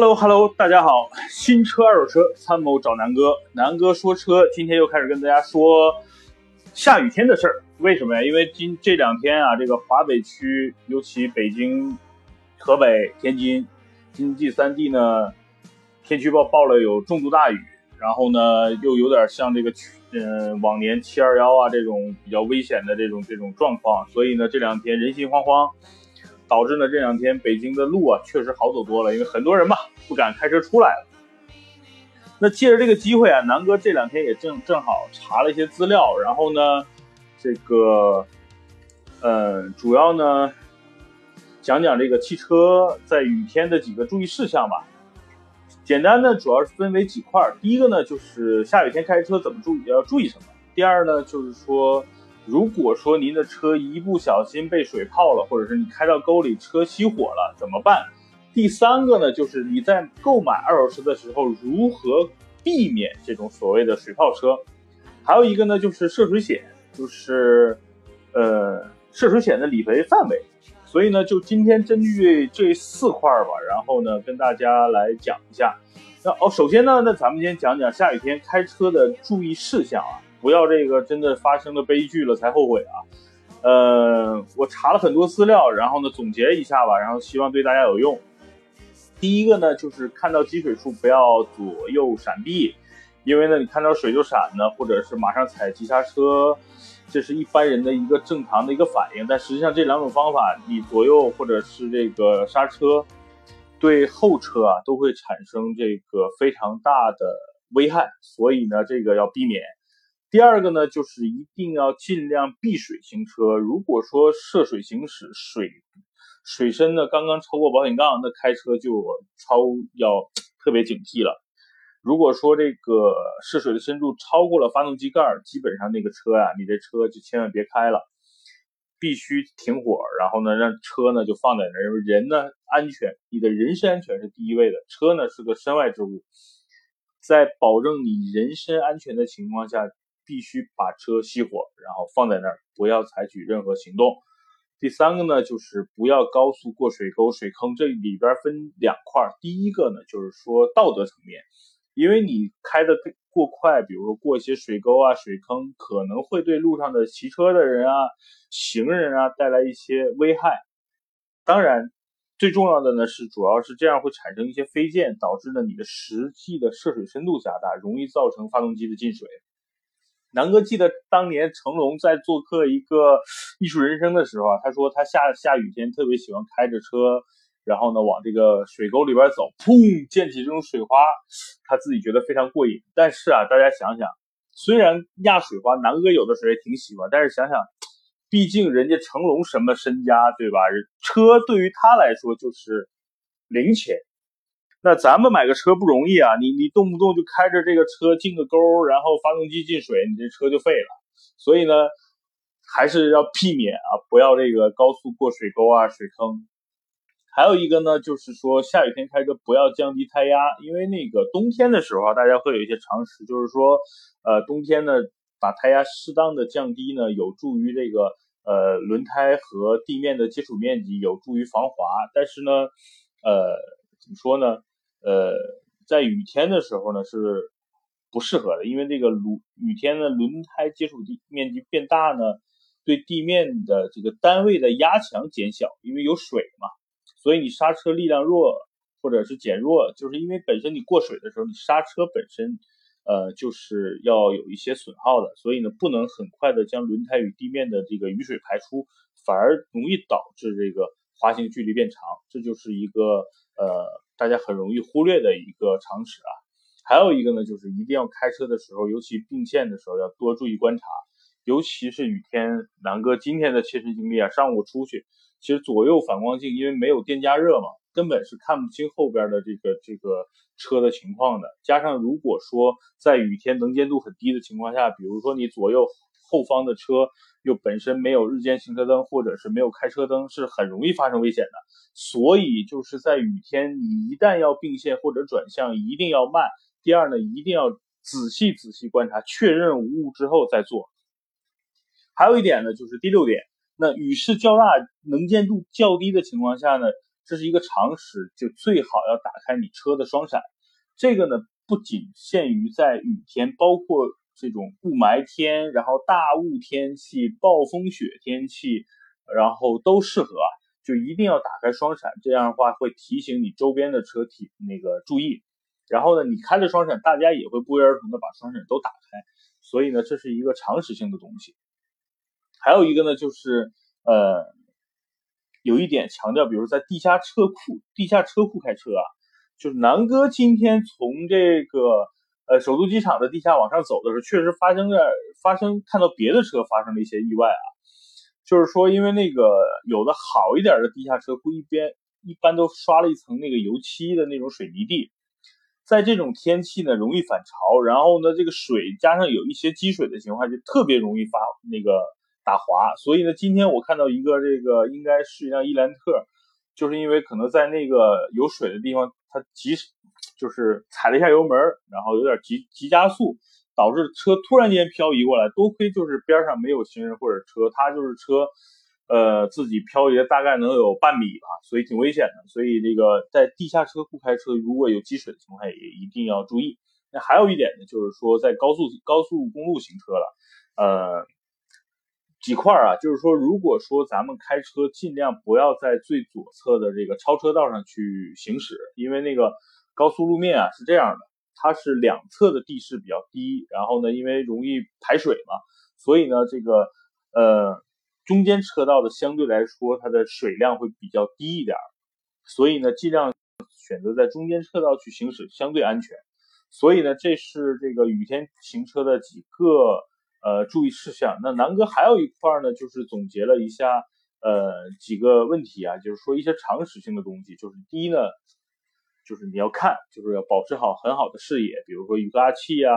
Hello Hello，大家好，新车二手车参谋找南哥，南哥说车，今天又开始跟大家说下雨天的事儿。为什么呀？因为今这两天啊，这个华北区，尤其北京、河北、天津、经济三地呢，天气预报报了有重度大雨，然后呢，又有点像这个嗯往年七二幺啊这种比较危险的这种这种状况，所以呢，这两天人心惶惶。导致呢，这两天北京的路啊，确实好走多了，因为很多人嘛不敢开车出来了。那借着这个机会啊，南哥这两天也正正好查了一些资料，然后呢，这个，呃，主要呢讲讲这个汽车在雨天的几个注意事项吧。简单的主要是分为几块，第一个呢就是下雨天开车怎么注意要注意什么，第二呢就是说。如果说您的车一不小心被水泡了，或者是你开到沟里车熄火了，怎么办？第三个呢，就是你在购买二手车的时候如何避免这种所谓的水泡车？还有一个呢，就是涉水险，就是呃涉水险的理赔范围。所以呢，就今天根据这四块吧，然后呢跟大家来讲一下。那哦，首先呢，那咱们先讲讲下雨天开车的注意事项啊。不要这个真的发生了悲剧了才后悔啊！呃，我查了很多资料，然后呢总结一下吧，然后希望对大家有用。第一个呢，就是看到积水处不要左右闪避，因为呢你看到水就闪呢，或者是马上踩急刹车，这是一般人的一个正常的一个反应。但实际上这两种方法，你左右或者是这个刹车，对后车啊都会产生这个非常大的危害，所以呢这个要避免。第二个呢，就是一定要尽量避水行车。如果说涉水行驶，水水深呢刚刚超过保险杠，那开车就超要特别警惕了。如果说这个涉水的深度超过了发动机盖，基本上那个车呀，你这车就千万别开了，必须停火，然后呢让车呢就放在那儿。人呢安全，你的人身安全是第一位的，车呢是个身外之物，在保证你人身安全的情况下。必须把车熄火，然后放在那儿，不要采取任何行动。第三个呢，就是不要高速过水沟、水坑。这里边分两块，第一个呢，就是说道德层面，因为你开的过快，比如说过一些水沟啊、水坑，可能会对路上的骑车的人啊、行人啊带来一些危害。当然，最重要的呢是，主要是这样会产生一些飞溅，导致呢你的实际的涉水深度加大，容易造成发动机的进水。南哥记得当年成龙在做客一个艺术人生的时候啊，他说他下下雨天特别喜欢开着车，然后呢往这个水沟里边走，砰溅起这种水花，他自己觉得非常过瘾。但是啊，大家想想，虽然压水花，南哥有的时候也挺喜欢，但是想想，毕竟人家成龙什么身家对吧？车对于他来说就是零钱。那咱们买个车不容易啊，你你动不动就开着这个车进个沟，然后发动机进水，你这车就废了。所以呢，还是要避免啊，不要这个高速过水沟啊、水坑。还有一个呢，就是说下雨天开车不要降低胎压，因为那个冬天的时候啊，大家会有一些常识，就是说，呃，冬天呢把胎压适当的降低呢，有助于这个呃轮胎和地面的接触面积，有助于防滑。但是呢，呃，怎么说呢？呃，在雨天的时候呢是不适合的，因为这个轮雨天的轮胎接触地面积变大呢，对地面的这个单位的压强减小，因为有水嘛，所以你刹车力量弱或者是减弱，就是因为本身你过水的时候，你刹车本身呃就是要有一些损耗的，所以呢不能很快的将轮胎与地面的这个雨水排出，反而容易导致这个滑行距离变长，这就是一个呃。大家很容易忽略的一个常识啊，还有一个呢，就是一定要开车的时候，尤其并线的时候，要多注意观察，尤其是雨天。南哥今天的切身经历啊，上午出去，其实左右反光镜因为没有电加热嘛，根本是看不清后边的这个这个车的情况的。加上如果说在雨天能见度很低的情况下，比如说你左右后方的车又本身没有日间行车灯，或者是没有开车灯，是很容易发生危险的。所以就是在雨天，你一旦要并线或者转向，一定要慢。第二呢，一定要仔细仔细观察，确认无误之后再做。还有一点呢，就是第六点，那雨势较大、能见度较低的情况下呢，这是一个常识，就最好要打开你车的双闪。这个呢，不仅限于在雨天，包括这种雾霾天，然后大雾天气、暴风雪天气，然后都适合啊。就一定要打开双闪，这样的话会提醒你周边的车体那个注意。然后呢，你开着双闪，大家也会不约而同的把双闪都打开。所以呢，这是一个常识性的东西。还有一个呢，就是呃，有一点强调，比如在地下车库、地下车库开车啊。就是南哥今天从这个呃首都机场的地下往上走的时候，确实发生在发生看到别的车发生了一些意外啊。就是说，因为那个有的好一点的地下车库一边一般都刷了一层那个油漆的那种水泥地，在这种天气呢容易反潮，然后呢这个水加上有一些积水的情况，就特别容易发那个打滑。所以呢，今天我看到一个这个应该是一辆伊兰特，就是因为可能在那个有水的地方。他急就是踩了一下油门，然后有点急急加速，导致车突然间漂移过来。多亏就是边上没有行人或者车，他就是车，呃，自己漂移了大概能有半米吧，所以挺危险的。所以这个在地下车库开车，如果有积水的情况，也一定要注意。那还有一点呢，就是说在高速高速公路行车了，呃。几块啊，就是说，如果说咱们开车尽量不要在最左侧的这个超车道上去行驶，因为那个高速路面啊是这样的，它是两侧的地势比较低，然后呢，因为容易排水嘛，所以呢，这个呃中间车道的相对来说它的水量会比较低一点，所以呢，尽量选择在中间车道去行驶相对安全。所以呢，这是这个雨天行车的几个。呃，注意事项。那南哥还有一块呢，就是总结了一下，呃，几个问题啊，就是说一些常识性的东西。就是第一呢，就是你要看，就是要保持好很好的视野，比如说雨刮器啊、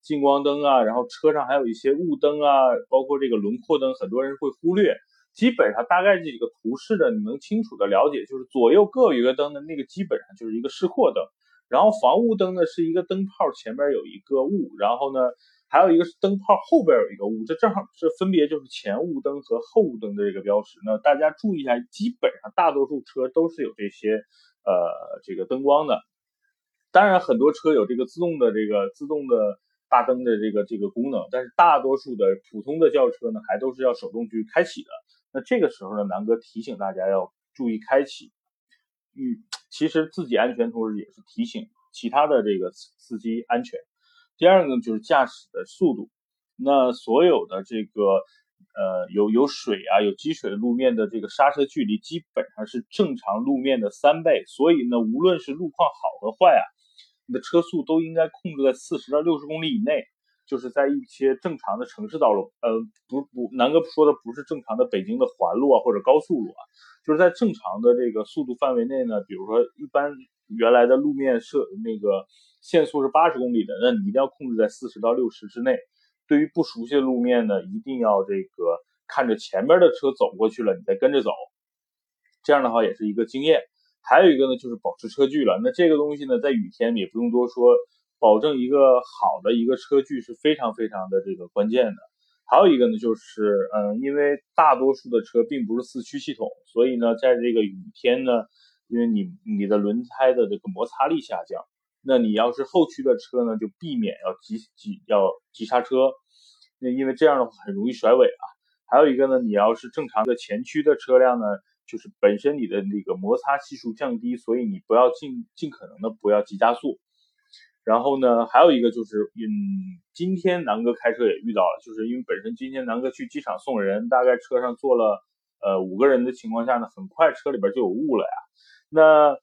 近光灯啊，然后车上还有一些雾灯啊，包括这个轮廓灯，很多人会忽略。基本上大概这几个图示的，你能清楚的了解，就是左右各有一个灯的那个，基本上就是一个示廓灯。然后防雾灯呢，是一个灯泡前面有一个雾，然后呢。还有一个是灯泡后边有一个雾，这正好是分别就是前雾灯和后雾灯的这个标识。那大家注意一下，基本上大多数车都是有这些呃这个灯光的。当然很多车有这个自动的这个自动的大灯的这个这个功能，但是大多数的普通的轿车呢还都是要手动去开启的。那这个时候呢，南哥提醒大家要注意开启。嗯，其实自己安全同时也是提醒其他的这个司机安全。第二个呢就是驾驶的速度，那所有的这个呃有有水啊有积水的路面的这个刹车距离基本上是正常路面的三倍，所以呢无论是路况好和坏啊，你的车速都应该控制在四十到六十公里以内，就是在一些正常的城市道路，呃不不，南哥说的不是正常的北京的环路啊或者高速路啊，就是在正常的这个速度范围内呢，比如说一般原来的路面设那个。限速是八十公里的，那你一定要控制在四十到六十之内。对于不熟悉的路面呢，一定要这个看着前面的车走过去了，你再跟着走。这样的话也是一个经验。还有一个呢，就是保持车距了。那这个东西呢，在雨天也不用多说，保证一个好的一个车距是非常非常的这个关键的。还有一个呢，就是嗯，因为大多数的车并不是四驱系统，所以呢，在这个雨天呢，因为你你的轮胎的这个摩擦力下降。那你要是后驱的车呢，就避免要急急要急刹车，那因为这样的话很容易甩尾啊。还有一个呢，你要是正常的前驱的车辆呢，就是本身你的那个摩擦系数降低，所以你不要尽尽可能的不要急加速。然后呢，还有一个就是，嗯，今天南哥开车也遇到了，就是因为本身今天南哥去机场送人，大概车上坐了呃五个人的情况下呢，很快车里边就有雾了呀。那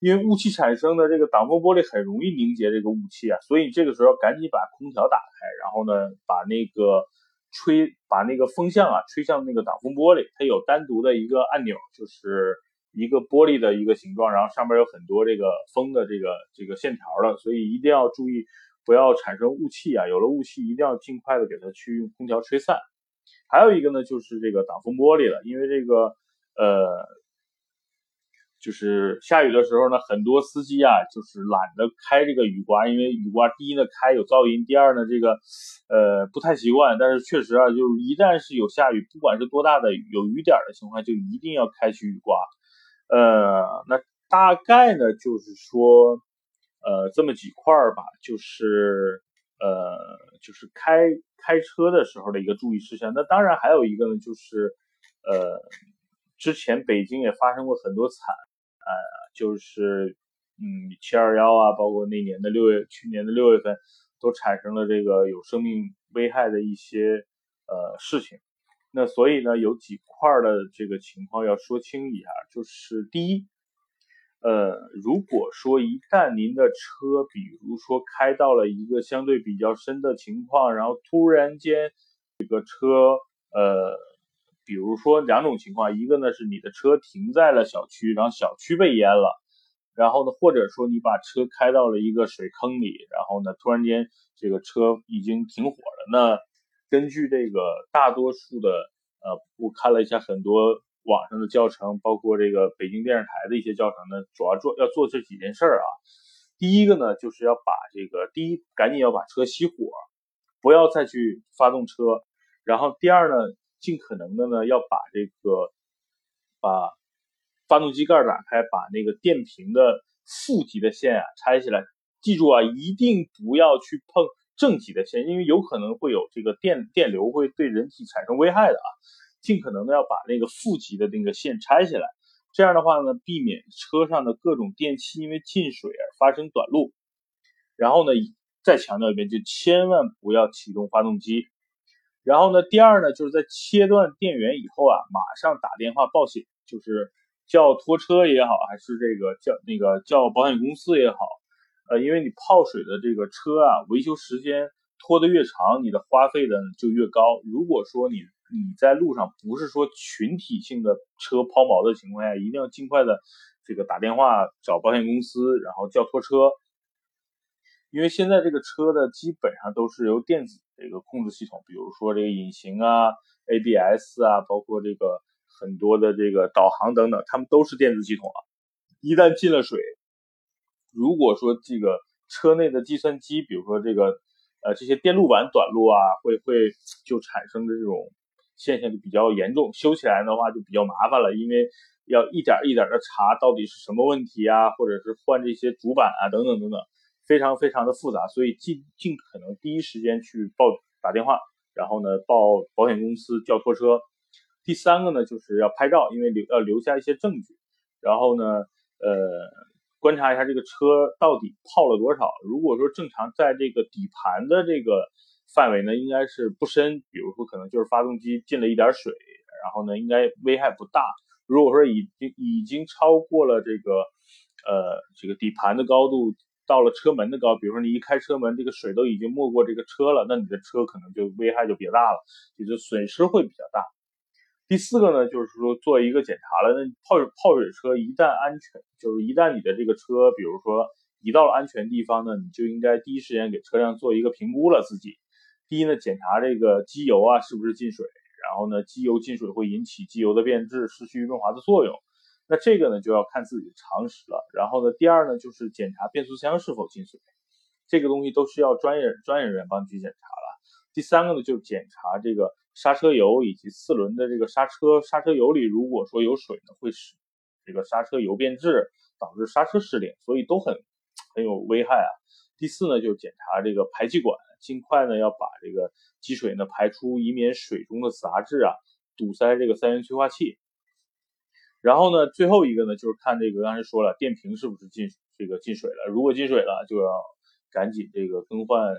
因为雾气产生的这个挡风玻璃很容易凝结这个雾气啊，所以这个时候赶紧把空调打开，然后呢，把那个吹把那个风向啊吹向那个挡风玻璃，它有单独的一个按钮，就是一个玻璃的一个形状，然后上面有很多这个风的这个这个线条的，所以一定要注意不要产生雾气啊，有了雾气一定要尽快的给它去用空调吹散。还有一个呢，就是这个挡风玻璃了，因为这个呃。就是下雨的时候呢，很多司机啊，就是懒得开这个雨刮，因为雨刮第一呢开有噪音，第二呢这个，呃不太习惯。但是确实啊，就是一旦是有下雨，不管是多大的雨，有雨点的情况，就一定要开启雨刮。呃，那大概呢就是说，呃，这么几块儿吧，就是呃，就是开开车的时候的一个注意事项。那当然还有一个呢，就是呃，之前北京也发生过很多惨，呃就是嗯，七二幺啊，包括那年的六月，去年的六月份，都产生了这个有生命危害的一些呃事情。那所以呢，有几块的这个情况要说清一下，就是第一，呃，如果说一旦您的车，比如说开到了一个相对比较深的情况，然后突然间这个车，呃，比如说两种情况，一个呢是你的车停在了小区，然后小区被淹了，然后呢，或者说你把车开到了一个水坑里，然后呢，突然间这个车已经停火了，那。根据这个大多数的呃，我看了一下很多网上的教程，包括这个北京电视台的一些教程呢，主要做要做这几件事儿啊。第一个呢，就是要把这个第一赶紧要把车熄火，不要再去发动车。然后第二呢，尽可能的呢要把这个把发动机盖打开，把那个电瓶的负极的线啊拆下来。记住啊，一定不要去碰。正极的线，因为有可能会有这个电电流会对人体产生危害的啊，尽可能的要把那个负极的那个线拆下来，这样的话呢，避免车上的各种电器因为进水而发生短路。然后呢，再强调一遍，就千万不要启动发动机。然后呢，第二呢，就是在切断电源以后啊，马上打电话报险，就是叫拖车也好，还是这个叫那个叫保险公司也好。呃，因为你泡水的这个车啊，维修时间拖得越长，你的花费的就越高。如果说你你在路上不是说群体性的车抛锚的情况下，一定要尽快的这个打电话找保险公司，然后叫拖车。因为现在这个车的基本上都是由电子这个控制系统，比如说这个引擎啊、ABS 啊，包括这个很多的这个导航等等，它们都是电子系统啊。一旦进了水，如果说这个车内的计算机，比如说这个呃这些电路板短路啊，会会就产生的这种现象就比较严重，修起来的话就比较麻烦了，因为要一点一点的查到底是什么问题啊，或者是换这些主板啊等等等等，非常非常的复杂，所以尽尽可能第一时间去报打电话，然后呢报保险公司叫拖车。第三个呢就是要拍照，因为留要留下一些证据，然后呢呃。观察一下这个车到底泡了多少。如果说正常在这个底盘的这个范围呢，应该是不深。比如说可能就是发动机进了一点水，然后呢应该危害不大。如果说已经已经超过了这个呃这个底盘的高度，到了车门的高，比如说你一开车门，这个水都已经没过这个车了，那你的车可能就危害就比较大了，也就损失会比较大。第四个呢，就是说做一个检查了。那泡泡水车一旦安全，就是一旦你的这个车，比如说移到了安全地方呢，你就应该第一时间给车辆做一个评估了。自己第一呢，检查这个机油啊是不是进水，然后呢，机油进水会引起机油的变质，失去润滑的作用。那这个呢就要看自己的常识了。然后呢，第二呢就是检查变速箱是否进水，这个东西都是要专业专业人员帮你去检查了。第三个呢就是检查这个。刹车油以及四轮的这个刹车刹车油里，如果说有水呢，会使这个刹车油变质，导致刹车失灵，所以都很很有危害啊。第四呢，就是检查这个排气管，尽快呢要把这个积水呢排出，以免水中的杂质啊堵塞这个三元催化器。然后呢，最后一个呢就是看这个刚才说了，电瓶是不是进这个进水了，如果进水了，就要赶紧这个更换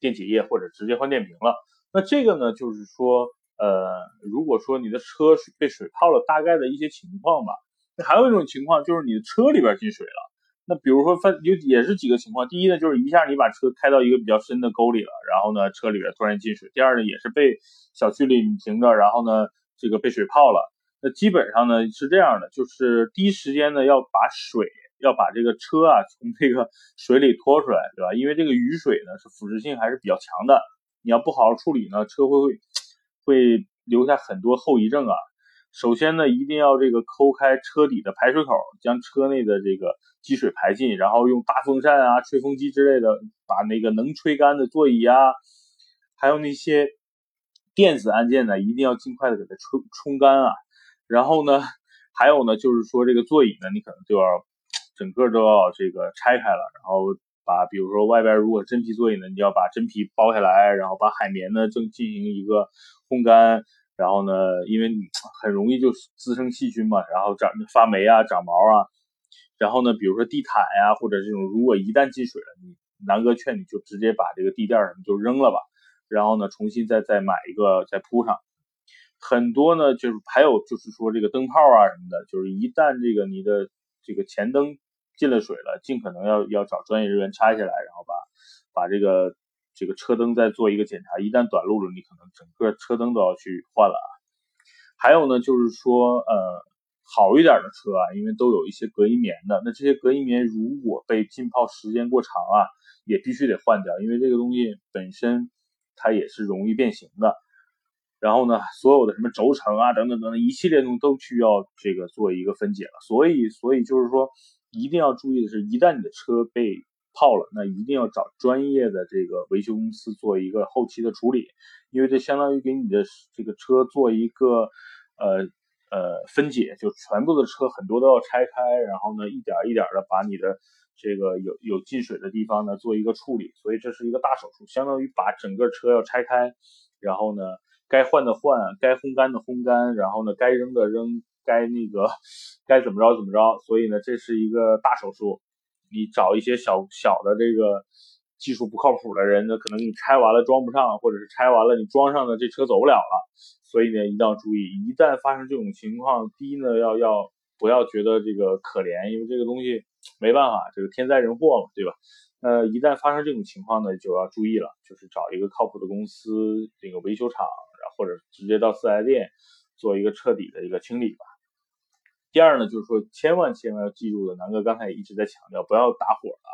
电解液或者直接换电瓶了。那这个呢，就是说，呃，如果说你的车被水泡了，大概的一些情况吧。那还有一种情况就是你的车里边进水了。那比如说分有也是几个情况，第一呢，就是一下你把车开到一个比较深的沟里了，然后呢，车里边突然进水。第二呢，也是被小区里停着，然后呢，这个被水泡了。那基本上呢是这样的，就是第一时间呢要把水要把这个车啊从这个水里拖出来，对吧？因为这个雨水呢是腐蚀性还是比较强的。你要不好好处理呢，车会会会留下很多后遗症啊。首先呢，一定要这个抠开车底的排水口，将车内的这个积水排尽，然后用大风扇啊、吹风机之类的，把那个能吹干的座椅啊，还有那些电子按键呢，一定要尽快的给它冲冲干啊。然后呢，还有呢，就是说这个座椅呢，你可能就要整个都要这个拆开了，然后把比如说外边如果真皮座椅呢，你要把真皮剥下来，然后把海绵呢正进行一个烘干，然后呢，因为 很容易就滋生细菌嘛，然后长发霉啊，长毛啊，然后呢，比如说地毯呀，或者这种如果一旦进水了，你南哥劝你就直接把这个地垫什么就扔了吧，然后呢，重新再再买一个再铺上。很多呢，就是还有就是说这个灯泡啊什么的，就是一旦这个你的这个前灯进了水了，尽可能要要找专业人员拆下来，然后把把这个这个车灯再做一个检查。一旦短路了，你可能整个车灯都要去换了啊。还有呢，就是说呃好一点的车啊，因为都有一些隔音棉的，那这些隔音棉如果被浸泡时间过长啊，也必须得换掉，因为这个东西本身它也是容易变形的。然后呢，所有的什么轴承啊，等等等等一系列东西都需要这个做一个分解了。所以，所以就是说，一定要注意的是，一旦你的车被泡了，那一定要找专业的这个维修公司做一个后期的处理，因为这相当于给你的这个车做一个呃呃分解，就全部的车很多都要拆开，然后呢，一点一点的把你的这个有有进水的地方呢做一个处理。所以这是一个大手术，相当于把整个车要拆开，然后呢。该换的换，该烘干的烘干，然后呢，该扔的扔，该那个该怎么着怎么着。所以呢，这是一个大手术。你找一些小小的这个技术不靠谱的人呢，可能你拆完了装不上，或者是拆完了你装上了，这车走不了了。所以呢，一定要注意，一旦发生这种情况，第一呢，要要不要觉得这个可怜，因为这个东西没办法，这个天灾人祸嘛，对吧？呃，一旦发生这种情况呢，就要注意了，就是找一个靠谱的公司，这个维修厂。或者直接到四 S 店做一个彻底的一个清理吧。第二呢，就是说千万千万要记住的，南哥刚才也一直在强调，不要打火了。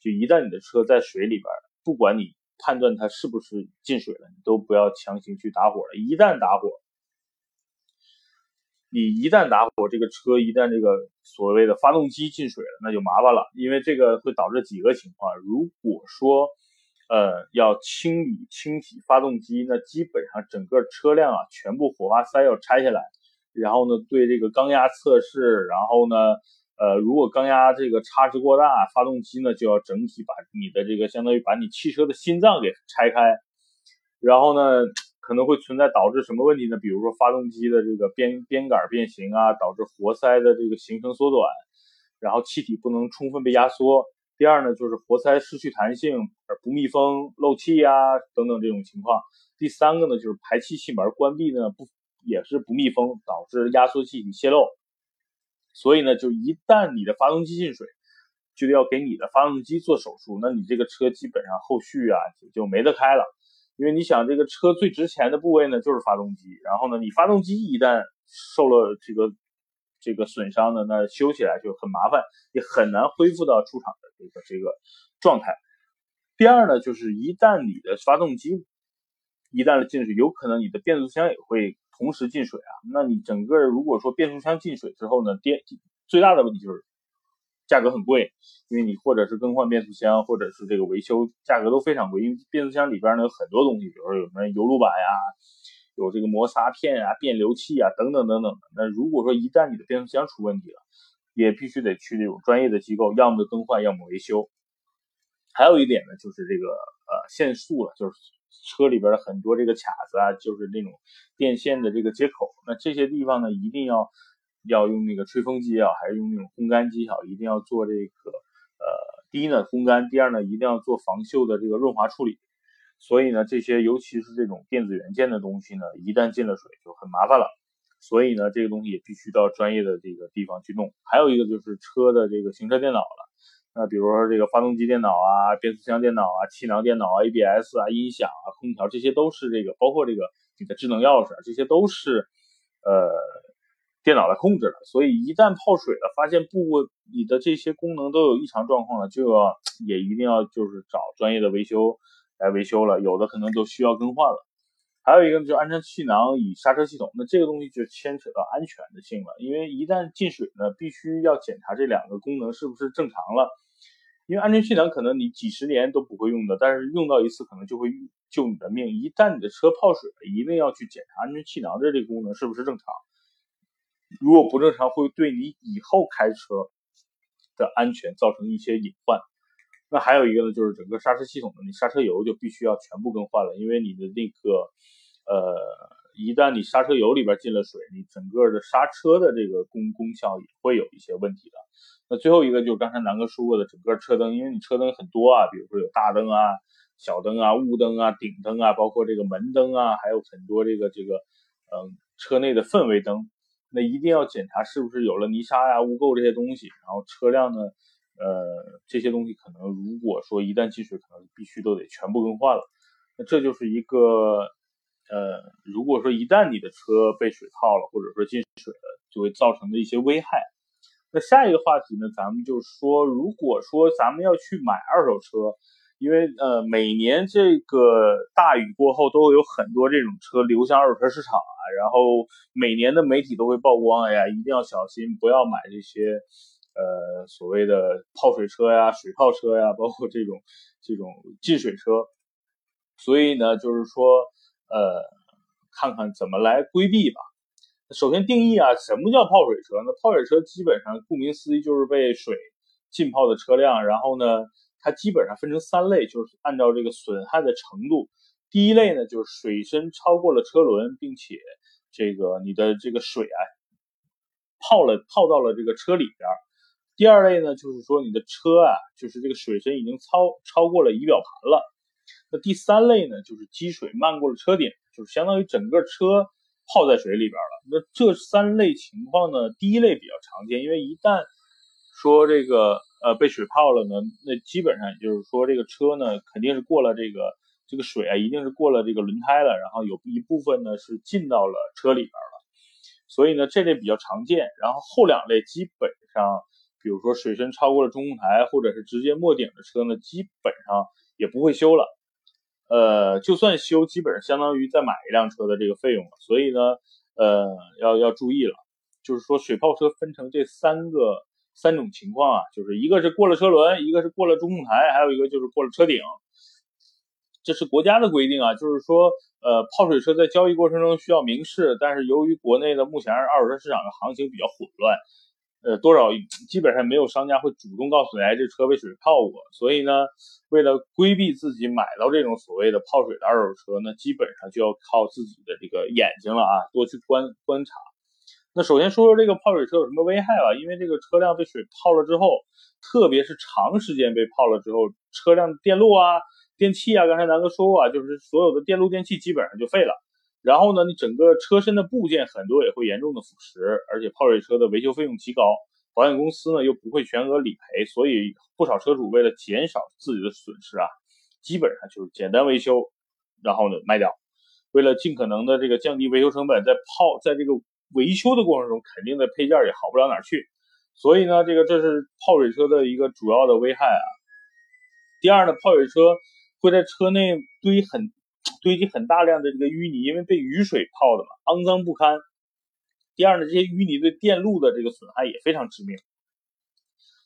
就一旦你的车在水里边，不管你判断它是不是进水了，你都不要强行去打火了。一旦打火，你一旦打火，这个车一旦这个所谓的发动机进水了，那就麻烦了，因为这个会导致几个情况。如果说呃，要清理清洗发动机，那基本上整个车辆啊，全部火花塞要拆下来，然后呢，对这个缸压测试，然后呢，呃，如果缸压这个差值过大，发动机呢就要整体把你的这个相当于把你汽车的心脏给拆开，然后呢，可能会存在导致什么问题呢？比如说发动机的这个边边杆变形啊，导致活塞的这个行程缩短，然后气体不能充分被压缩。第二呢，就是活塞失去弹性而不密封、漏气呀等等这种情况。第三个呢，就是排气气门关闭呢不也是不密封，导致压缩气体泄漏。所以呢，就一旦你的发动机进水，就要给你的发动机做手术，那你这个车基本上后续啊也就没得开了。因为你想，这个车最值钱的部位呢就是发动机，然后呢，你发动机一旦受了这个。这个损伤呢，那修起来就很麻烦，也很难恢复到出厂的这个这个状态。第二呢，就是一旦你的发动机一旦进水，有可能你的变速箱也会同时进水啊。那你整个如果说变速箱进水之后呢，电最大的问题就是价格很贵，因为你或者是更换变速箱，或者是这个维修价格都非常贵，因为变速箱里边呢有很多东西，比如说有什么油路板呀。有这个摩擦片啊、变流器啊等等等等的。那如果说一旦你的变速箱出问题了，也必须得去这种专业的机构，要么更换，要么维修。还有一点呢，就是这个呃限速了，就是车里边的很多这个卡子啊，就是那种电线的这个接口。那这些地方呢，一定要要用那个吹风机啊，还是用那种烘干机也好，一定要做这个呃，第一呢烘干，第二呢一定要做防锈的这个润滑处理。所以呢，这些尤其是这种电子元件的东西呢，一旦进了水就很麻烦了。所以呢，这个东西也必须到专业的这个地方去弄。还有一个就是车的这个行车电脑了，那比如说这个发动机电脑啊、变速箱电脑啊、气囊电脑啊、ABS 啊、音响啊、空调，这些都是这个，包括这个你的智能钥匙，这些都是呃电脑来控制的。所以一旦泡水了，发现部位你的这些功能都有异常状况了，就要也一定要就是找专业的维修。来维修了，有的可能就需要更换了。还有一个呢就是安全气囊与刹车系统，那这个东西就牵扯到安全的性了。因为一旦进水呢，必须要检查这两个功能是不是正常了。因为安全气囊可能你几十年都不会用的，但是用到一次可能就会救你的命。一旦你的车泡水了，一定要去检查安全气囊的这个功能是不是正常。如果不正常，会对你以后开车的安全造成一些隐患。那还有一个呢，就是整个刹车系统的，你刹车油就必须要全部更换了，因为你的那个呃，一旦你刹车油里边进了水，你整个的刹车的这个功功效也会有一些问题的。那最后一个就是刚才南哥说过的整个车灯，因为你车灯很多啊，比如说有大灯啊、小灯啊、雾灯啊、顶灯啊，包括这个门灯啊，还有很多这个这个嗯车内的氛围灯，那一定要检查是不是有了泥沙呀、污垢这些东西，然后车辆呢。呃，这些东西可能如果说一旦进水，可能必须都得全部更换了。那这就是一个，呃，如果说一旦你的车被水泡了，或者说进水了，就会造成的一些危害。那下一个话题呢，咱们就说，如果说咱们要去买二手车，因为呃，每年这个大雨过后，都会有很多这种车流向二手车市场啊，然后每年的媒体都会曝光，哎呀，一定要小心，不要买这些。呃，所谓的泡水车呀、水泡车呀，包括这种这种进水车，所以呢，就是说，呃，看看怎么来规避吧。首先定义啊，什么叫泡水车？呢泡水车基本上顾名思义就是被水浸泡的车辆。然后呢，它基本上分成三类，就是按照这个损害的程度。第一类呢，就是水深超过了车轮，并且这个你的这个水啊泡了泡到了这个车里边。第二类呢，就是说你的车啊，就是这个水深已经超超过了仪表盘了。那第三类呢，就是积水漫过了车顶，就是相当于整个车泡在水里边了。那这三类情况呢，第一类比较常见，因为一旦说这个呃被水泡了呢，那基本上也就是说这个车呢肯定是过了这个这个水啊，一定是过了这个轮胎了，然后有一部分呢是进到了车里边了。所以呢，这类比较常见。然后后两类基本上。比如说水深超过了中控台，或者是直接没顶的车呢，基本上也不会修了。呃，就算修，基本上相当于再买一辆车的这个费用了。所以呢，呃，要要注意了，就是说水泡车分成这三个三种情况啊，就是一个是过了车轮，一个是过了中控台，还有一个就是过了车顶。这是国家的规定啊，就是说，呃，泡水车在交易过程中需要明示，但是由于国内的目前二手车市场的行情比较混乱。呃，多少基本上没有商家会主动告诉你，哎，这车被水泡过。所以呢，为了规避自己买到这种所谓的泡水的二手车，那基本上就要靠自己的这个眼睛了啊，多去观观察。那首先说说这个泡水车有什么危害吧，因为这个车辆被水泡了之后，特别是长时间被泡了之后，车辆电路啊、电器啊，刚才南哥说过啊，就是所有的电路电器基本上就废了。然后呢，你整个车身的部件很多也会严重的腐蚀，而且泡水车的维修费用极高，保险公司呢又不会全额理赔，所以不少车主为了减少自己的损失啊，基本上就是简单维修，然后呢卖掉。为了尽可能的这个降低维修成本，在泡在这个维修的过程中，肯定的配件也好不了哪去。所以呢，这个这是泡水车的一个主要的危害啊。第二呢，泡水车会在车内堆很。堆积很大量的这个淤泥，因为被雨水泡的嘛，肮脏不堪。第二呢，这些淤泥对电路的这个损害也非常致命，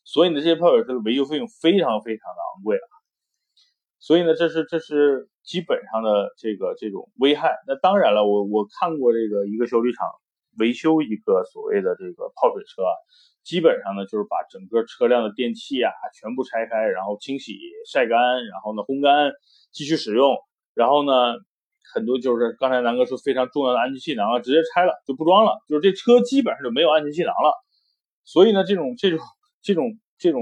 所以呢，这些泡水车的维修费用非常非常的昂贵啊。所以呢，这是这是基本上的这个这种危害。那当然了，我我看过这个一个修理厂维修一个所谓的这个泡水车啊，基本上呢就是把整个车辆的电器啊全部拆开，然后清洗、晒干，然后呢烘干，继续使用。然后呢，很多就是刚才南哥说非常重要的安全气囊啊，直接拆了就不装了，就是这车基本上就没有安全气囊了。所以呢，这种这种这种这种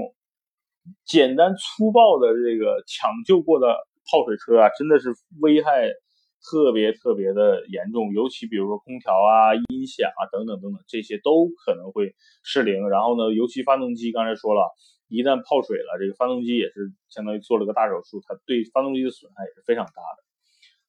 简单粗暴的这个抢救过的泡水车啊，真的是危害特别特别的严重。尤其比如说空调啊、音响啊等等等等，这些都可能会失灵。然后呢，尤其发动机，刚才说了。一旦泡水了，这个发动机也是相当于做了个大手术，它对发动机的损害也是非常大的。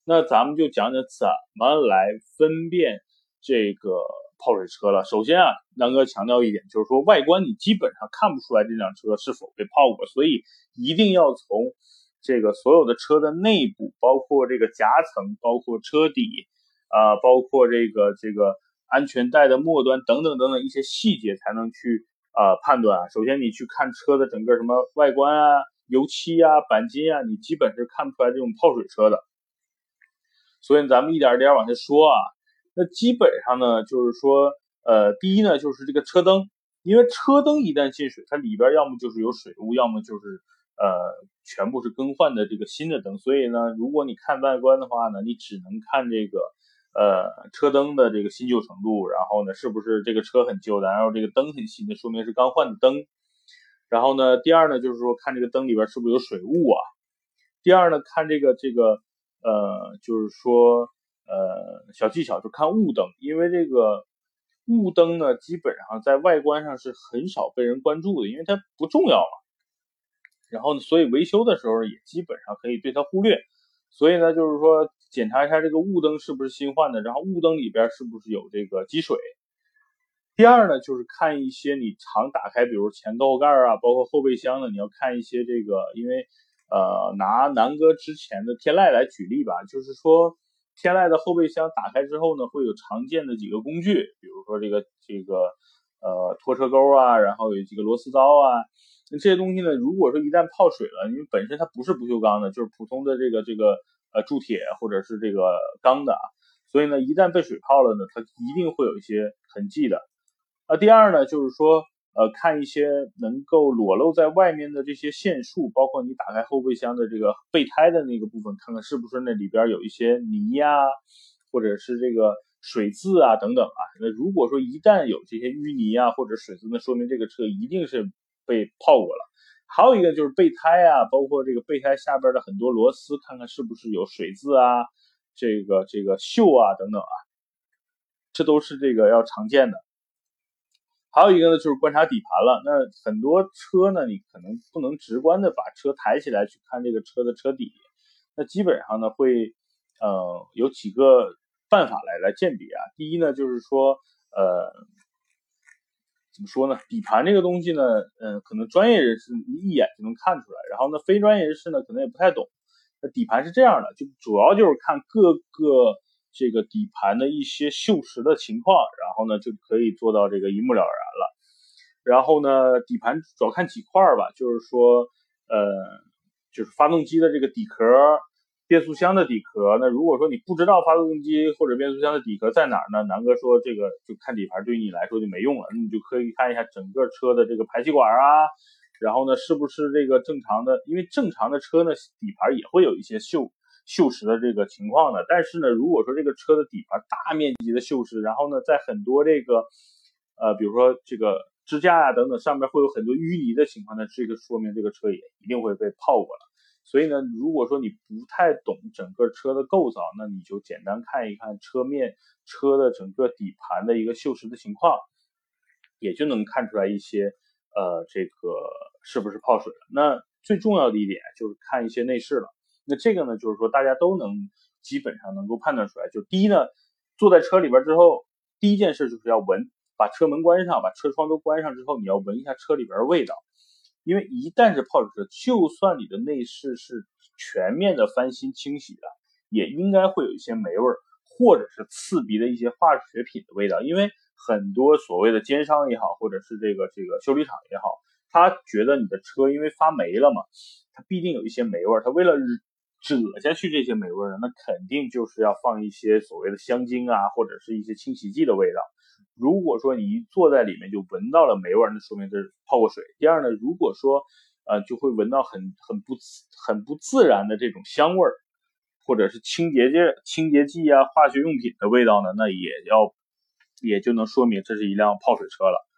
那咱们就讲讲怎么来分辨这个泡水车了。首先啊，南哥强调一点，就是说外观你基本上看不出来这辆车是否被泡过，所以一定要从这个所有的车的内部，包括这个夹层，包括车底啊，包括这个这个安全带的末端等等等等一些细节才能去。啊，判断啊，首先你去看车的整个什么外观啊、油漆啊、钣金啊，你基本是看不出来这种泡水车的。所以咱们一点一点往下说啊，那基本上呢，就是说，呃，第一呢就是这个车灯，因为车灯一旦进水，它里边要么就是有水雾，要么就是呃全部是更换的这个新的灯。所以呢，如果你看外观的话呢，你只能看这个呃车灯的这个新旧程度，然后呢是不是这个车很旧的，然后这个灯很新的，说明是刚换的灯。然后呢，第二呢就是说看这个灯里边是不是有水雾啊。第二呢，看这个这个呃，就是说呃小技巧，就看雾灯，因为这个雾灯呢，基本上在外观上是很少被人关注的，因为它不重要嘛。然后呢，所以维修的时候也基本上可以对它忽略。所以呢，就是说检查一下这个雾灯是不是新换的，然后雾灯里边是不是有这个积水。第二呢，就是看一些你常打开，比如前高盖啊，包括后备箱的，你要看一些这个，因为。呃，拿南哥之前的天籁来举例吧，就是说天籁的后备箱打开之后呢，会有常见的几个工具，比如说这个这个呃拖车钩啊，然后有几个螺丝刀啊，那这些东西呢，如果说一旦泡水了，因为本身它不是不锈钢的，就是普通的这个这个呃铸铁或者是这个钢的啊，所以呢，一旦被水泡了呢，它一定会有一些痕迹的。那第二呢，就是说。呃，看一些能够裸露在外面的这些线束，包括你打开后备箱的这个备胎的那个部分，看看是不是那里边有一些泥呀，或者是这个水渍啊等等啊。那如果说一旦有这些淤泥啊或者水渍，那说明这个车一定是被泡过了。还有一个就是备胎啊，包括这个备胎下边的很多螺丝，看看是不是有水渍啊，这个这个锈啊等等啊，这都是这个要常见的。还有一个呢，就是观察底盘了。那很多车呢，你可能不能直观的把车抬起来去看这个车的车底。那基本上呢，会呃有几个办法来来鉴别啊。第一呢，就是说呃怎么说呢？底盘这个东西呢，嗯，可能专业人士一眼就能看出来。然后呢，非专业人士呢，可能也不太懂。那底盘是这样的，就主要就是看各个。这个底盘的一些锈蚀的情况，然后呢就可以做到这个一目了然了。然后呢，底盘主要看几块吧，就是说，呃，就是发动机的这个底壳，变速箱的底壳。那如果说你不知道发动机或者变速箱的底壳在哪儿呢？南哥说这个就看底盘对于你来说就没用了，你就可以看一下整个车的这个排气管啊，然后呢是不是这个正常的？因为正常的车呢底盘也会有一些锈。锈蚀的这个情况的，但是呢，如果说这个车的底盘大面积的锈蚀，然后呢，在很多这个呃，比如说这个支架啊等等上面会有很多淤泥的情况呢，这个说明这个车也一定会被泡过了。所以呢，如果说你不太懂整个车的构造，那你就简单看一看车面车的整个底盘的一个锈蚀的情况，也就能看出来一些呃，这个是不是泡水了。那最重要的一点就是看一些内饰了。那这个呢，就是说大家都能基本上能够判断出来。就第一呢，坐在车里边之后，第一件事就是要闻，把车门关上，把车窗都关上之后，你要闻一下车里边的味道。因为一旦是泡水车，就算你的内饰是全面的翻新清洗的，也应该会有一些霉味儿，或者是刺鼻的一些化学品的味道。因为很多所谓的奸商也好，或者是这个这个修理厂也好，他觉得你的车因为发霉了嘛，它必定有一些霉味儿，他为了遮下去这些霉味儿，那肯定就是要放一些所谓的香精啊，或者是一些清洗剂的味道。如果说你一坐在里面就闻到了霉味儿，那说明这是泡过水。第二呢，如果说呃就会闻到很很不很不自然的这种香味儿，或者是清洁剂清洁剂啊、化学用品的味道呢，那也要也就能说明这是一辆泡水车了。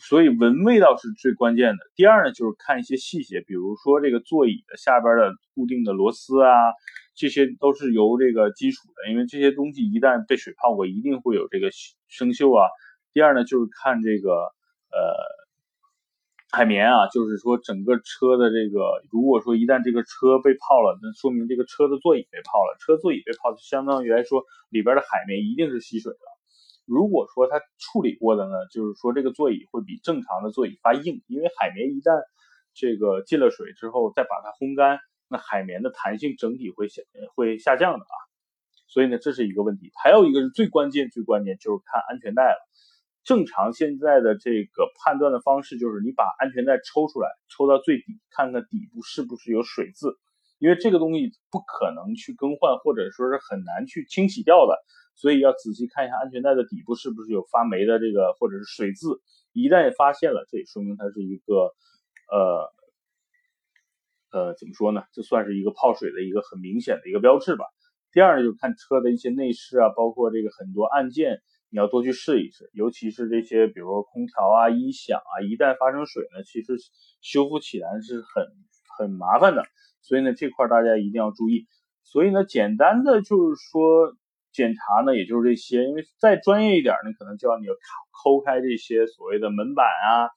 所以闻味道是最关键的。第二呢，就是看一些细节，比如说这个座椅的下边的固定的螺丝啊，这些都是由这个金属的，因为这些东西一旦被水泡过，一定会有这个生锈啊。第二呢，就是看这个呃海绵啊，就是说整个车的这个，如果说一旦这个车被泡了，那说明这个车的座椅被泡了。车座椅被泡，就相当于来说里边的海绵一定是吸水的。如果说它处理过的呢，就是说这个座椅会比正常的座椅发硬，因为海绵一旦这个进了水之后，再把它烘干，那海绵的弹性整体会下会下降的啊。所以呢，这是一个问题。还有一个是最关键最关键就是看安全带了。正常现在的这个判断的方式就是你把安全带抽出来，抽到最底，看看底部是不是有水渍，因为这个东西不可能去更换，或者说是很难去清洗掉的。所以要仔细看一下安全带的底部是不是有发霉的这个或者是水渍。一旦发现了，这也说明它是一个呃呃怎么说呢？这算是一个泡水的一个很明显的一个标志吧。第二呢，就是看车的一些内饰啊，包括这个很多按键，你要多去试一试，尤其是这些，比如说空调啊、音响啊，一旦发生水呢，其实修复起来是很很麻烦的。所以呢，这块大家一定要注意。所以呢，简单的就是说检查呢，也就是这些。因为再专业一点呢，可能就要你要抠开这些所谓的门板啊，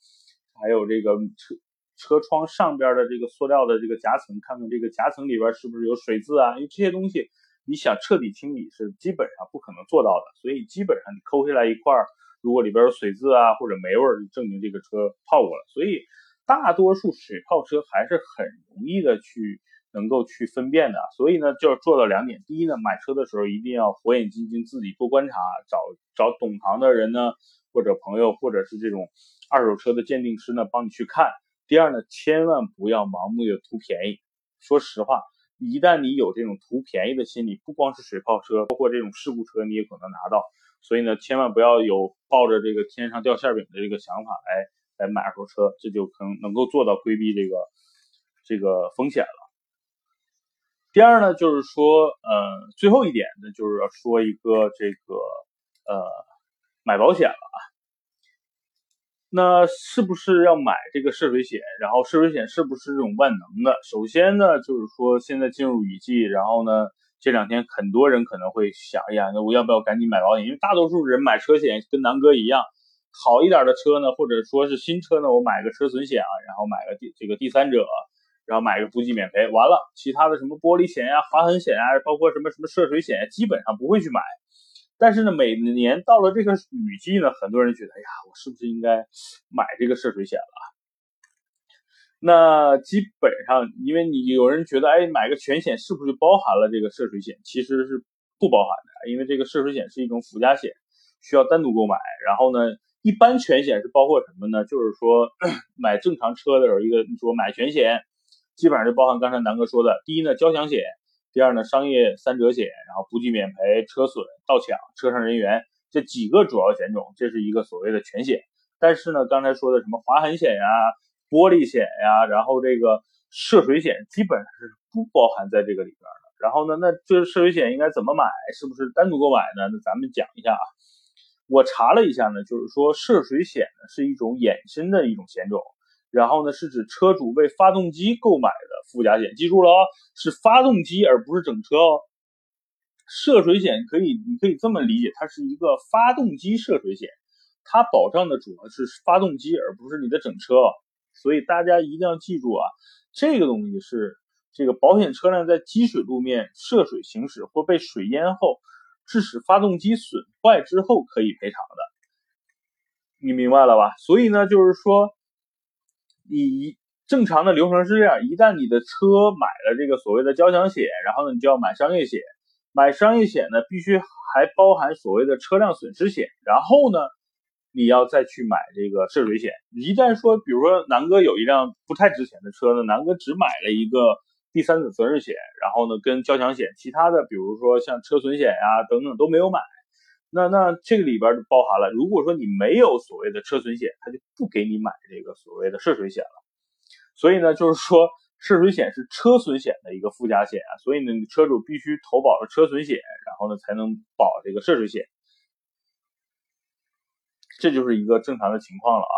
还有这个车车窗上边的这个塑料的这个夹层，看看这个夹层里边是不是有水渍啊？因为这些东西你想彻底清理是基本上不可能做到的。所以基本上你抠下来一块，如果里边有水渍啊或者霉味，就证明这个车泡过了。所以大多数水泡车还是很容易的去。能够去分辨的，所以呢，就要做到两点。第一呢，买车的时候一定要火眼金睛，自己多观察，找找懂行的人呢，或者朋友，或者是这种二手车的鉴定师呢，帮你去看。第二呢，千万不要盲目的图便宜。说实话，一旦你有这种图便宜的心理，不光是水泡车，包括这种事故车，你也可能拿到。所以呢，千万不要有抱着这个天上掉馅饼的这个想法来来买二手车，这就可能能够做到规避这个这个风险了。第二呢，就是说，呃，最后一点呢，就是要说一个这个，呃，买保险了啊。那是不是要买这个涉水险？然后涉水险是不是这种万能的？首先呢，就是说现在进入雨季，然后呢，这两天很多人可能会想，哎呀，那我要不要赶紧买保险？因为大多数人买车险跟南哥一样，好一点的车呢，或者说是新车呢，我买个车损险啊，然后买个第这个第三者。然后买个不计免赔，完了，其他的什么玻璃险呀、划痕险呀，包括什么什么涉水险，基本上不会去买。但是呢，每年到了这个雨季呢，很多人觉得，哎呀，我是不是应该买这个涉水险了？那基本上，因为你有人觉得，哎，买个全险是不是就包含了这个涉水险？其实是不包含的，因为这个涉水险是一种附加险，需要单独购买。然后呢，一般全险是包括什么呢？就是说 买正常车的时候，一个你说买全险。基本上就包含刚才南哥说的，第一呢交强险，第二呢商业三者险，然后不计免赔、车损、盗抢、车上人员这几个主要险种，这是一个所谓的全险。但是呢，刚才说的什么划痕险呀、玻璃险呀，然后这个涉水险基本上是不包含在这个里边的。然后呢，那这涉水险应该怎么买？是不是单独购买呢？那咱们讲一下啊。我查了一下呢，就是说涉水险呢是一种衍生的一种险种。然后呢，是指车主为发动机购买的附加险，记住了哦，是发动机而不是整车哦。涉水险可以，你可以这么理解，它是一个发动机涉水险，它保障的主要是发动机，而不是你的整车。所以大家一定要记住啊，这个东西是这个保险车辆在积水路面涉水行驶或被水淹后，致使发动机损坏之后可以赔偿的。你明白了吧？所以呢，就是说。你正常的流程是这样：一旦你的车买了这个所谓的交强险，然后呢，你就要买商业险。买商业险呢，必须还包含所谓的车辆损失险。然后呢，你要再去买这个涉水险。一旦说，比如说南哥有一辆不太值钱的车呢，南哥只买了一个第三者责任险，然后呢，跟交强险，其他的比如说像车损险呀等等都没有买。那那这个里边就包含了，如果说你没有所谓的车损险，他就不给你买这个所谓的涉水险了。所以呢，就是说涉水险是车损险的一个附加险啊，所以呢，车主必须投保了车损险，然后呢才能保这个涉水险。这就是一个正常的情况了啊。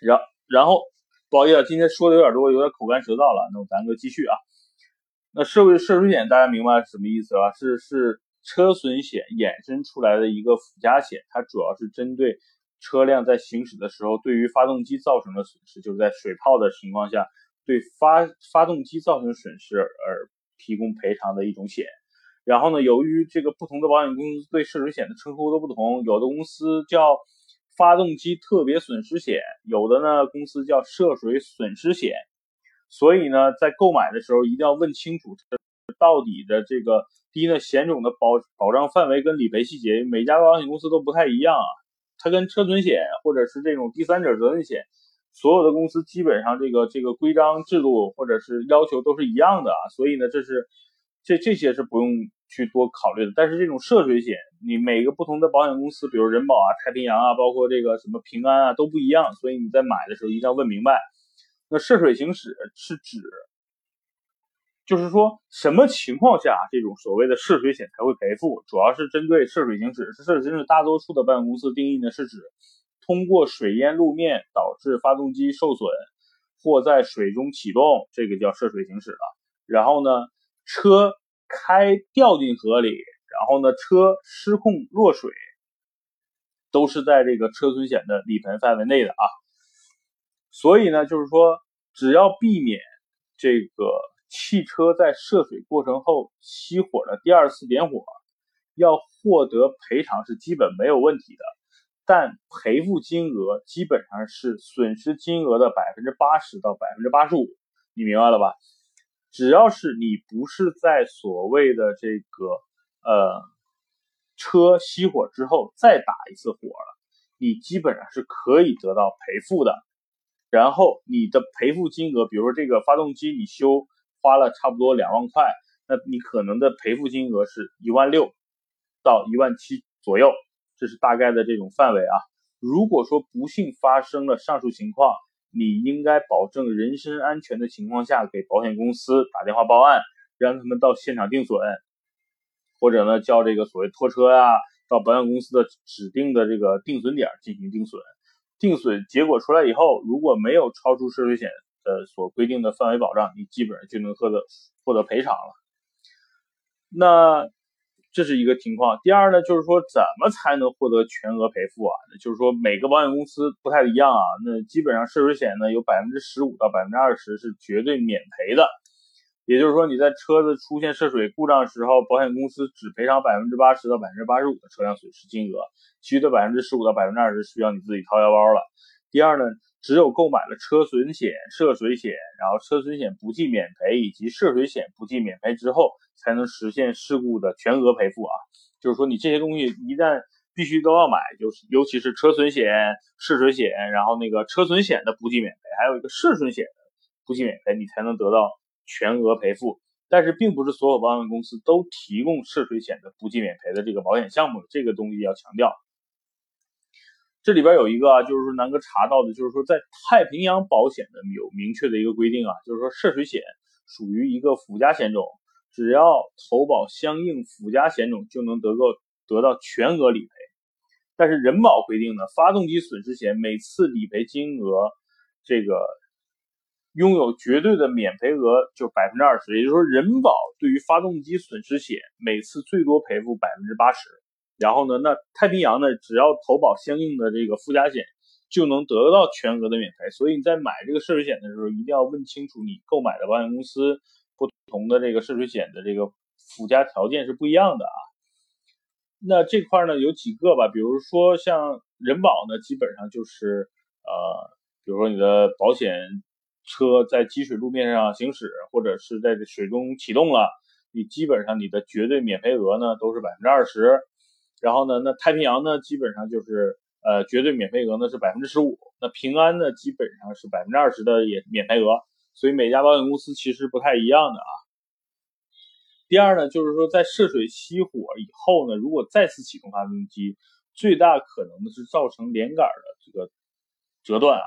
然然后，不好意思，今天说的有点多，有点口干舌燥了，那咱就继续啊。那涉涉水险大家明白什么意思吧？是是。车损险衍生出来的一个附加险，它主要是针对车辆在行驶的时候，对于发动机造成的损失，就是在水泡的情况下，对发发动机造成损失而提供赔偿的一种险。然后呢，由于这个不同的保险公司对涉水险的称呼都不同，有的公司叫发动机特别损失险，有的呢公司叫涉水损失险。所以呢，在购买的时候一定要问清楚到底的这个。第一呢，险种的保保障范围跟理赔细节，每家保险公司都不太一样啊。它跟车损险或者是这种第三者责任险，所有的公司基本上这个这个规章制度或者是要求都是一样的啊。所以呢，这是这这些是不用去多考虑的。但是这种涉水险，你每个不同的保险公司，比如人保啊、太平洋啊，包括这个什么平安啊都不一样，所以你在买的时候一定要问明白。那涉水行驶是指，就是说什么情况下这种所谓的涉水险才会赔付？主要是针对涉水行驶。涉水行驶大多数的保险公司定义呢是指通过水淹路面导致发动机受损或在水中启动，这个叫涉水行驶了。然后呢，车开掉进河里，然后呢，车失控落水，都是在这个车损险的理赔范围内的啊。所以呢，就是说，只要避免这个汽车在涉水过程后熄火的第二次点火，要获得赔偿是基本没有问题的。但赔付金额基本上是损失金额的百分之八十到百分之八十五，你明白了吧？只要是你不是在所谓的这个呃车熄火之后再打一次火了，你基本上是可以得到赔付的。然后你的赔付金额，比如说这个发动机你修花了差不多两万块，那你可能的赔付金额是一万六到一万七左右，这是大概的这种范围啊。如果说不幸发生了上述情况，你应该保证人身安全的情况下，给保险公司打电话报案，让他们到现场定损，或者呢叫这个所谓拖车呀，到保险公司的指定的这个定损点进行定损。定损结果出来以后，如果没有超出涉水险的所规定的范围保障，你基本上就能获得获得赔偿了。那这是一个情况。第二呢，就是说怎么才能获得全额赔付啊？就是说每个保险公司不太一样啊。那基本上涉水险呢，有百分之十五到百分之二十是绝对免赔的。也就是说你在车子出现涉水故障时候，保险公司只赔偿百分之八十到百分之八十五的车辆损失金额。其余的百分之十五到百分之二十需要你自己掏腰包了。第二呢，只有购买了车损险、涉水险，然后车损险不计免赔以及涉水险不计免赔之后，才能实现事故的全额赔付啊。就是说你这些东西一旦必须都要买，就是尤其是车损险、涉水险，然后那个车损险的不计免赔，还有一个涉水险的不计免赔，你才能得到全额赔付。但是并不是所有保险公司都提供涉水险的不计免赔的这个保险项目，这个东西要强调。这里边有一个啊，就是说南哥查到的，就是说在太平洋保险的有明确的一个规定啊，就是说涉水险属于一个附加险种，只要投保相应附加险种就能得够得到全额理赔。但是人保规定呢，发动机损失险每次理赔金额这个拥有绝对的免赔额就百分之二十，也就是说人保对于发动机损失险每次最多赔付百分之八十。然后呢，那太平洋呢，只要投保相应的这个附加险，就能得到全额的免赔。所以你在买这个涉水险的时候，一定要问清楚你购买的保险公司不同的这个涉水险的这个附加条件是不一样的啊。那这块呢有几个吧，比如说像人保呢，基本上就是呃，比如说你的保险车在积水路面上行驶，或者是在水中启动了，你基本上你的绝对免赔额呢都是百分之二十。然后呢，那太平洋呢，基本上就是呃绝对免赔额呢是百分之十五，那平安呢基本上是百分之二十的也免赔额，所以每家保险公司其实不太一样的啊。第二呢，就是说在涉水熄火以后呢，如果再次启动发动机，最大可能的是造成连杆的这个折断啊，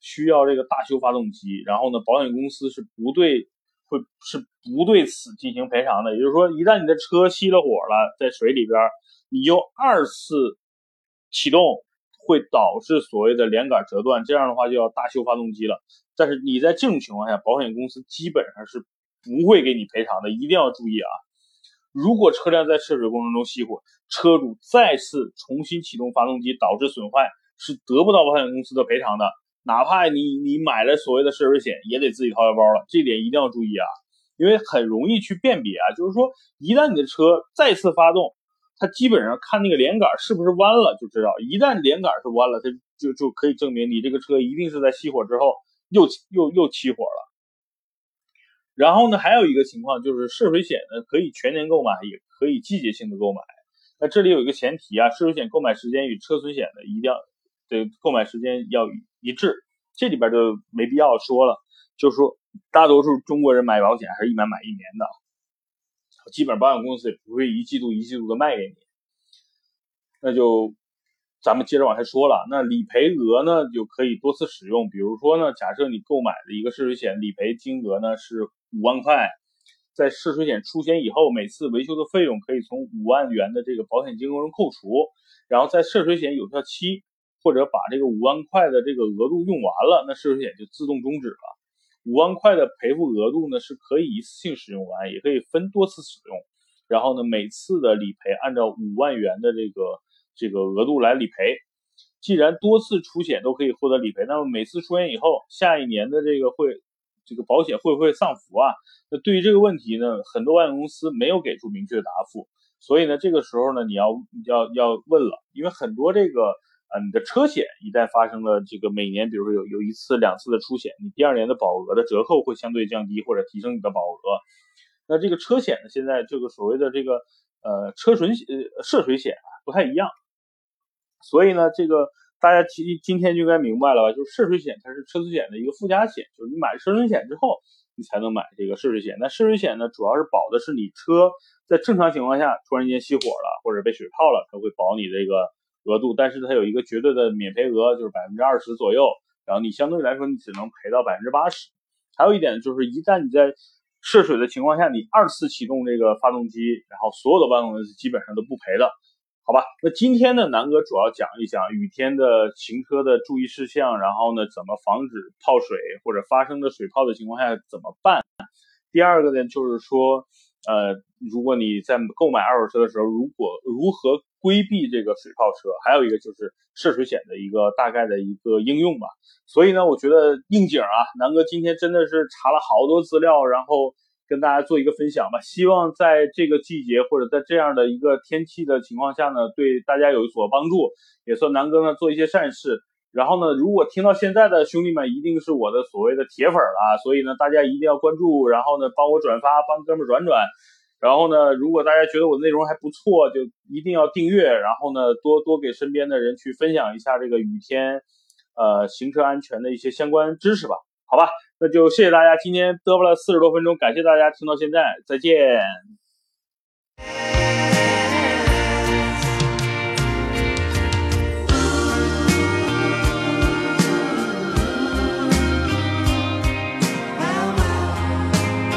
需要这个大修发动机，然后呢，保险公司是不对是不对此进行赔偿的，也就是说，一旦你的车熄了火了，在水里边。你又二次启动会导致所谓的连杆折断，这样的话就要大修发动机了。但是你在这种情况下，保险公司基本上是不会给你赔偿的，一定要注意啊！如果车辆在涉水过程中熄火，车主再次重新启动发动机导致损坏，是得不到保险公司的赔偿的。哪怕你你买了所谓的涉水险，也得自己掏腰包了。这点一定要注意啊，因为很容易去辨别啊，就是说一旦你的车再次发动。它基本上看那个连杆是不是弯了就知道，一旦连杆是弯了，它就就可以证明你这个车一定是在熄火之后又又又起火了。然后呢，还有一个情况就是涉水险呢可以全年购买，也可以季节性的购买。那这里有一个前提啊，涉水险购买时间与车损险的一定要这购买时间要一致，这里边就没必要说了，就说大多数中国人买保险还是一买买一年的。基本保险公司也不会一季度一季度的卖给你。那就咱们接着往下说了，那理赔额呢就可以多次使用，比如说呢，假设你购买的一个涉水险理赔金额呢是五万块。在涉水险出险以后，每次维修的费用可以从五万元的这个保险金额中扣除，然后在涉水险有效期或者把这个五万块的这个额度用完了，那涉水险就自动终止了。五万块的赔付额度呢是可以一次性使用完，也可以分多次使用。然后呢，每次的理赔按照五万元的这个这个额度来理赔。既然多次出险都可以获得理赔，那么每次出险以后，下一年的这个会。这个保险会不会丧服啊？那对于这个问题呢，很多保险公司没有给出明确的答复，所以呢，这个时候呢，你要要要问了，因为很多这个啊，你的车险一旦发生了这个每年，比如说有有一次两次的出险，你第二年的保额的折扣会相对降低或者提升你的保额。那这个车险呢，现在这个所谓的这个呃车损呃涉水险不太一样，所以呢，这个。大家今今天就应该明白了吧？就是涉水险它是车损险的一个附加险，就是你买车损险之后，你才能买这个涉水险。那涉水险呢，主要是保的是你车在正常情况下突然间熄火了或者被水泡了，它会保你这个额度，但是它有一个绝对的免赔额，就是百分之二十左右。然后你相对来说你只能赔到百分之八十。还有一点就是，一旦你在涉水的情况下，你二次启动这个发动机，然后所有的万公司基本上都不赔的。好吧，那今天呢，南哥主要讲一讲雨天的行车的注意事项，然后呢，怎么防止泡水或者发生的水泡的情况下怎么办？第二个呢，就是说，呃，如果你在购买二手车的时候，如果如何规避这个水泡车？还有一个就是涉水险的一个大概的一个应用吧。所以呢，我觉得应景啊，南哥今天真的是查了好多资料，然后。跟大家做一个分享吧，希望在这个季节或者在这样的一个天气的情况下呢，对大家有所帮助，也算南哥呢做一些善事。然后呢，如果听到现在的兄弟们一定是我的所谓的铁粉了，所以呢，大家一定要关注，然后呢，帮我转发，帮哥们转转。然后呢，如果大家觉得我的内容还不错，就一定要订阅，然后呢，多多给身边的人去分享一下这个雨天，呃，行车安全的一些相关知识吧。好吧。那就谢谢大家，今天嘚啵了四十多分钟，感谢大家听到现在，再见。